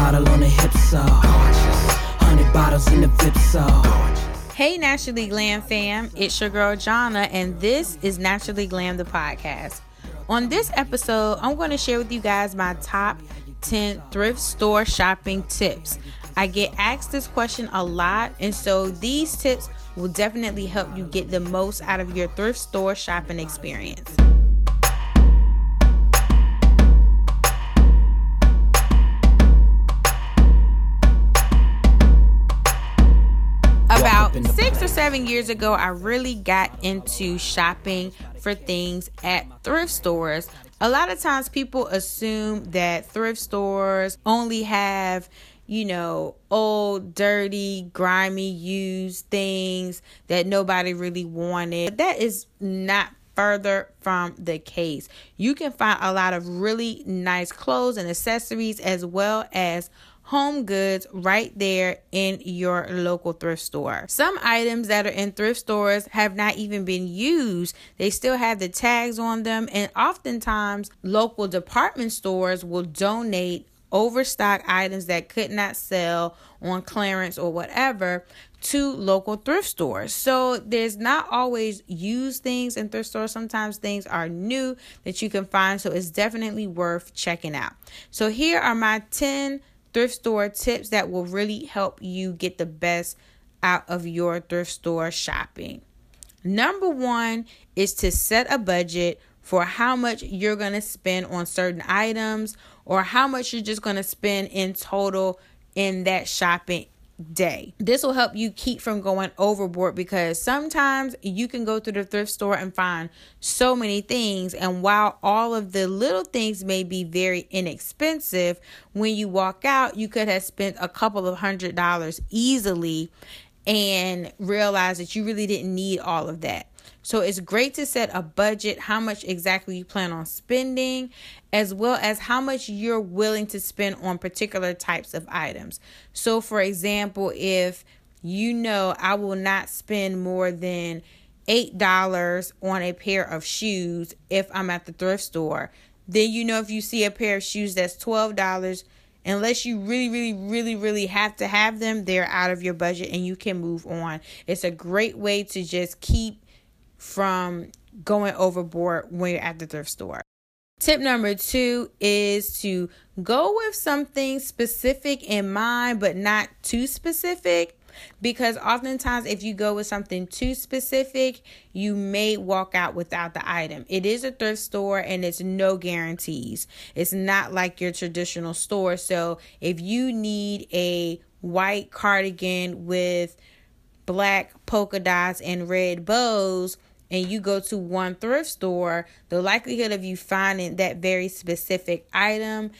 model on the hip so Hundred bottles in the so Hey, Naturally Glam fam, it's your girl Jonna, and this is Naturally Glam the podcast. On this episode, I'm going to share with you guys my top 10 thrift store shopping tips. I get asked this question a lot, and so these tips will definitely help you get the most out of your thrift store shopping experience. Seven years ago, I really got into shopping for things at thrift stores. A lot of times people assume that thrift stores only have you know, old, dirty, grimy, used things that nobody really wanted. But That is not further from the case. You can find a lot of really nice clothes and accessories as well as home goods right there in your local thrift store. Some items that are in thrift stores have not even been used. They still have the tags on them and oftentimes local department stores will donate overstock items that could not sell on clearance or whatever to local thrift stores. So there's not always used things in thrift stores. Sometimes things are new that you can find. So it's definitely worth checking out. So here are my 10 thrift store tips that will really help you get the best out of your thrift store shopping. Number one is to set a budget for how much you're going to spend on certain items or how much you're just going to spend in total in that shopping day. This will help you keep from going overboard because sometimes you can go to the thrift store and find so many things. And while all of the little things may be very inexpensive, when you walk out, you could have spent a couple of hundred dollars easily and realize that you really didn't need all of that. So it's great to set a budget, how much exactly you plan on spending, as well as how much you're willing to spend on particular types of items. So, for example, if you know I will not spend more than $8 on a pair of shoes if I'm at the thrift store, then you know if you see a pair of shoes that's $12 unless you really really really really have to have them they're out of your budget and you can move on it's a great way to just keep from going overboard when you're at the thrift store. Tip number two is to go with something specific in mind, but not too specific. Because oftentimes, if you go with something too specific, you may walk out without the item. It is a thrift store and it's no guarantees. It's not like your traditional store. So, if you need a white cardigan with black polka dots and red bows, and you go to one thrift store, the likelihood of you finding that very specific item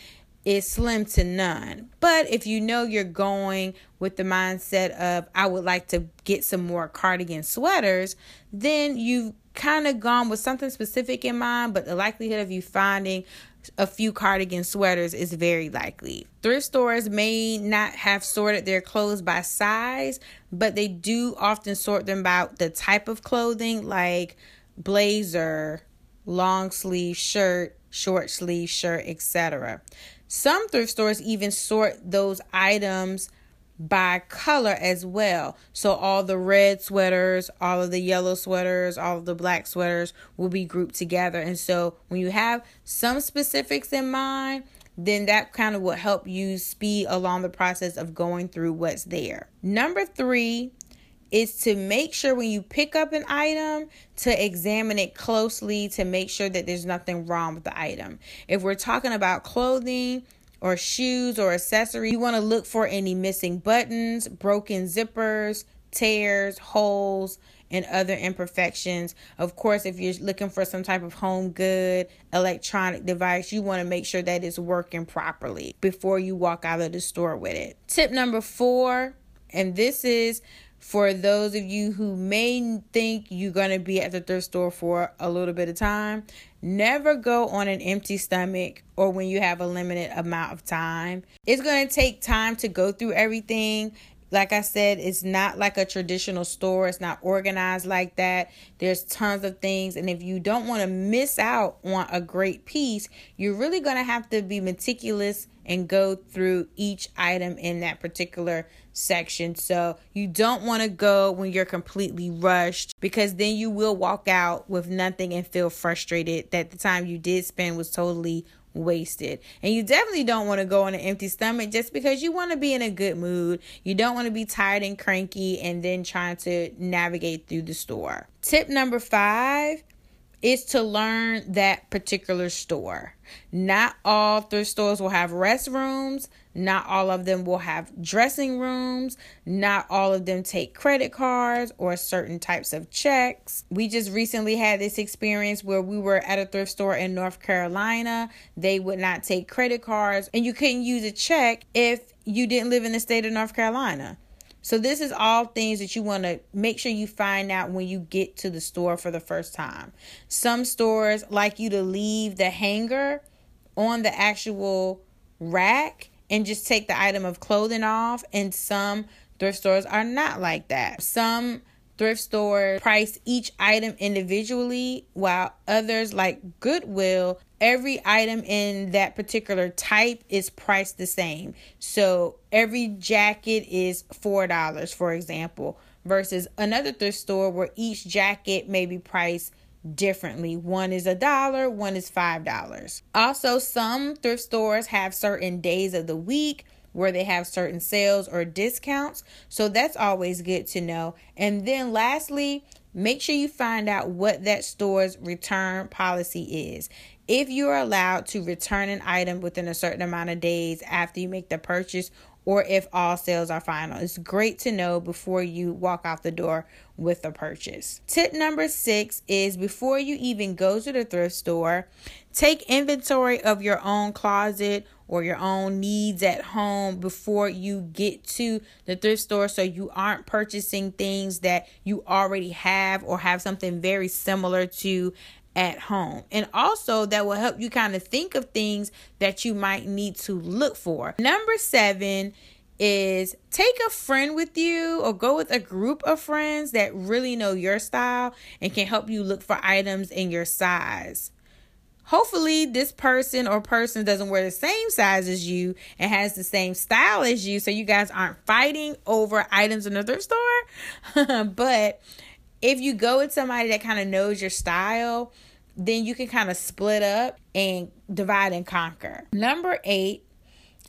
is slim to none. But if you know you're going with the mindset of, I would like to get some more cardigan sweaters, then you've kind of gone with something specific in mind, but the likelihood of you finding a few cardigan sweaters is very likely. Thrift stores may not have sorted their clothes by size, but they do often sort them by the type of clothing like blazer, long sleeve shirt, short sleeve shirt, etc. Some thrift stores even sort those items by color as well. So all the red sweaters, all of the yellow sweaters, all of the black sweaters will be grouped together. And so when you have some specifics in mind, then that kind of will help you speed along the process of going through what's there. Number 3 is to make sure when you pick up an item to examine it closely to make sure that there's nothing wrong with the item. If we're talking about clothing, or shoes or accessories. You want to look for any missing buttons, broken zippers, tears, holes, and other imperfections. Of course, if you're looking for some type of home good, electronic device, you want to make sure that it's working properly before you walk out of the store with it. Tip number four, and this is for those of you who may think you're going to be at the thrift store for a little bit of time, never go on an empty stomach or when you have a limited amount of time. It's going to take time to go through everything. Like I said, it's not like a traditional store. It's not organized like that. There's tons of things. And if you don't want to miss out on a great piece, you're really going to have to be meticulous and go through each item in that particular section. So you don't want to go when you're completely rushed because then you will walk out with nothing and feel frustrated that the time you did spend was totally wasted. And you definitely don't want to go on an empty stomach just because you want to be in a good mood. You don't want to be tired and cranky and then trying to navigate through the store. Tip number five is to learn that particular store. Not all thrift stores will have restrooms. Not all of them will have dressing rooms. Not all of them take credit cards or certain types of checks. We just recently had this experience where we were at a thrift store in North Carolina. They would not take credit cards, and you couldn't use a check if you didn't live in the state of North Carolina. So this is all things that you want to make sure you find out when you get to the store for the first time. Some stores like you to leave the hanger on the actual rack and just take the item of clothing off and some thrift stores are not like that. Some thrift stores price each item individually while others like Goodwill every item in that particular type is priced the same. So every jacket is $4, for example, versus another thrift store where each jacket may be priced differently. One is a dollar, one is five dollars. Also, some thrift stores have certain days of the week where they have certain sales or discounts. So that's always good to know. And then lastly, make sure you find out what that store's return policy is if you're allowed to return an item within a certain amount of days after you make the purchase or if all sales are final. It's great to know before you walk out the door with a purchase. Tip number six is before you even go to the thrift store, take inventory of your own closet or your own needs at home before you get to the thrift store so you aren't purchasing things that you already have or have something very similar to at home. And also, that will help you kind of think of things that you might need to look for. Number seven is take a friend with you or go with a group of friends that really know your style and can help you look for items in your size. Hopefully, this person or person doesn't wear the same size as you and has the same style as you, so you guys aren't fighting over items in the thrift store. but if you go with somebody that kind of knows your style, then you can kind of split up and divide and conquer. Number eight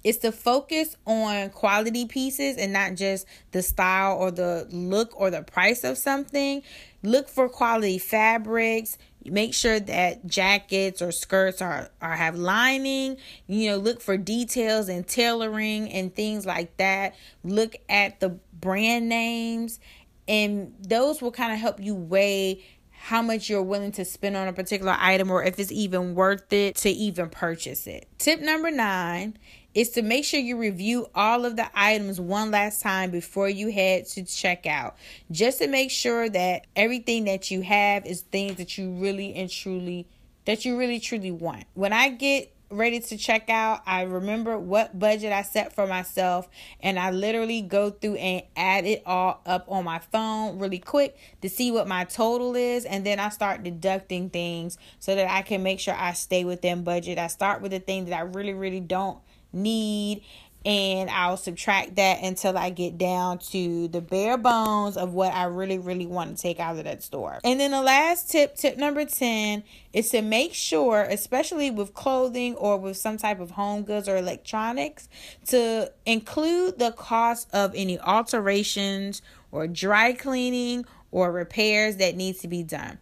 is to focus on quality pieces and not just the style or the look or the price of something. Look for quality fabrics. Make sure that jackets or skirts are, are have lining. You know, look for details and tailoring and things like that. Look at the brand names and those will kind of help you weigh how much you're willing to spend on a particular item or if it's even worth it to even purchase it. Tip number nine is to make sure you review all of the items one last time before you head to checkout, just to make sure that everything that you have is things that you really and truly that you really truly want. When I get ready to check out, I remember what budget I set for myself, and I literally go through and add it all up on my phone really quick to see what my total is, and then I start deducting things so that I can make sure I stay within budget. I start with the things that I really, really don't need and I'll subtract that until I get down to the bare bones of what I really, really want to take out of that store. And then the last tip, tip number 10, is to make sure, especially with clothing or with some type of home goods or electronics, to include the cost of any alterations or dry cleaning or repairs that needs to be done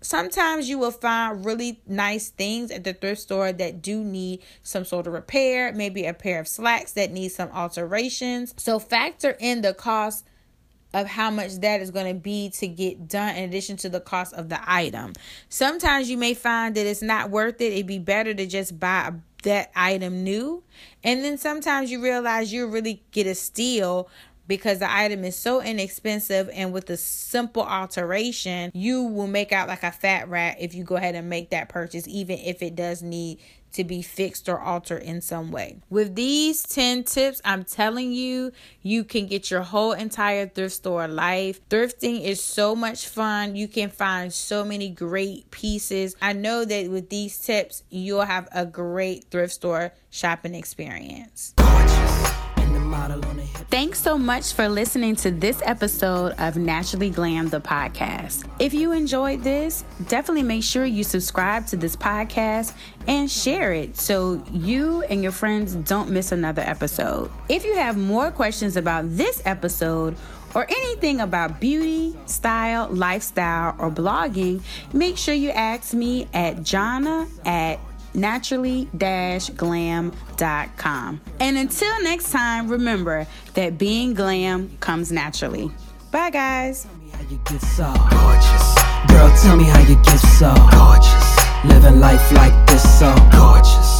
sometimes you will find really nice things at the thrift store that do need some sort of repair, maybe a pair of slacks that need some alterations. So factor in the cost of how much that is going to be to get done in addition to the cost of the item. Sometimes you may find that it's not worth it. It'd be better to just buy that item new. And then sometimes you realize you really get a steal because the item is so inexpensive and with a simple alteration you will make out like a fat rat if you go ahead and make that purchase even if it does need to be fixed or altered in some way. With these 10 tips, I'm telling you, you can get your whole entire thrift store life. Thrifting is so much fun. You can find so many great pieces. I know that with these tips, you'll have a great thrift store shopping experience. Thanks so much for listening to this episode of Naturally Glam, the podcast. If you enjoyed this, definitely make sure you subscribe to this podcast and share it so you and your friends don't miss another episode. If you have more questions about this episode, or anything about beauty, style, lifestyle, or blogging, make sure you ask me at Jana at naturally-glam.com. And until next time, remember that being glam comes naturally. Bye, guys. Tell me how you gifts so gorgeous. Girl, tell me how you get so gorgeous. Living life like this so gorgeous.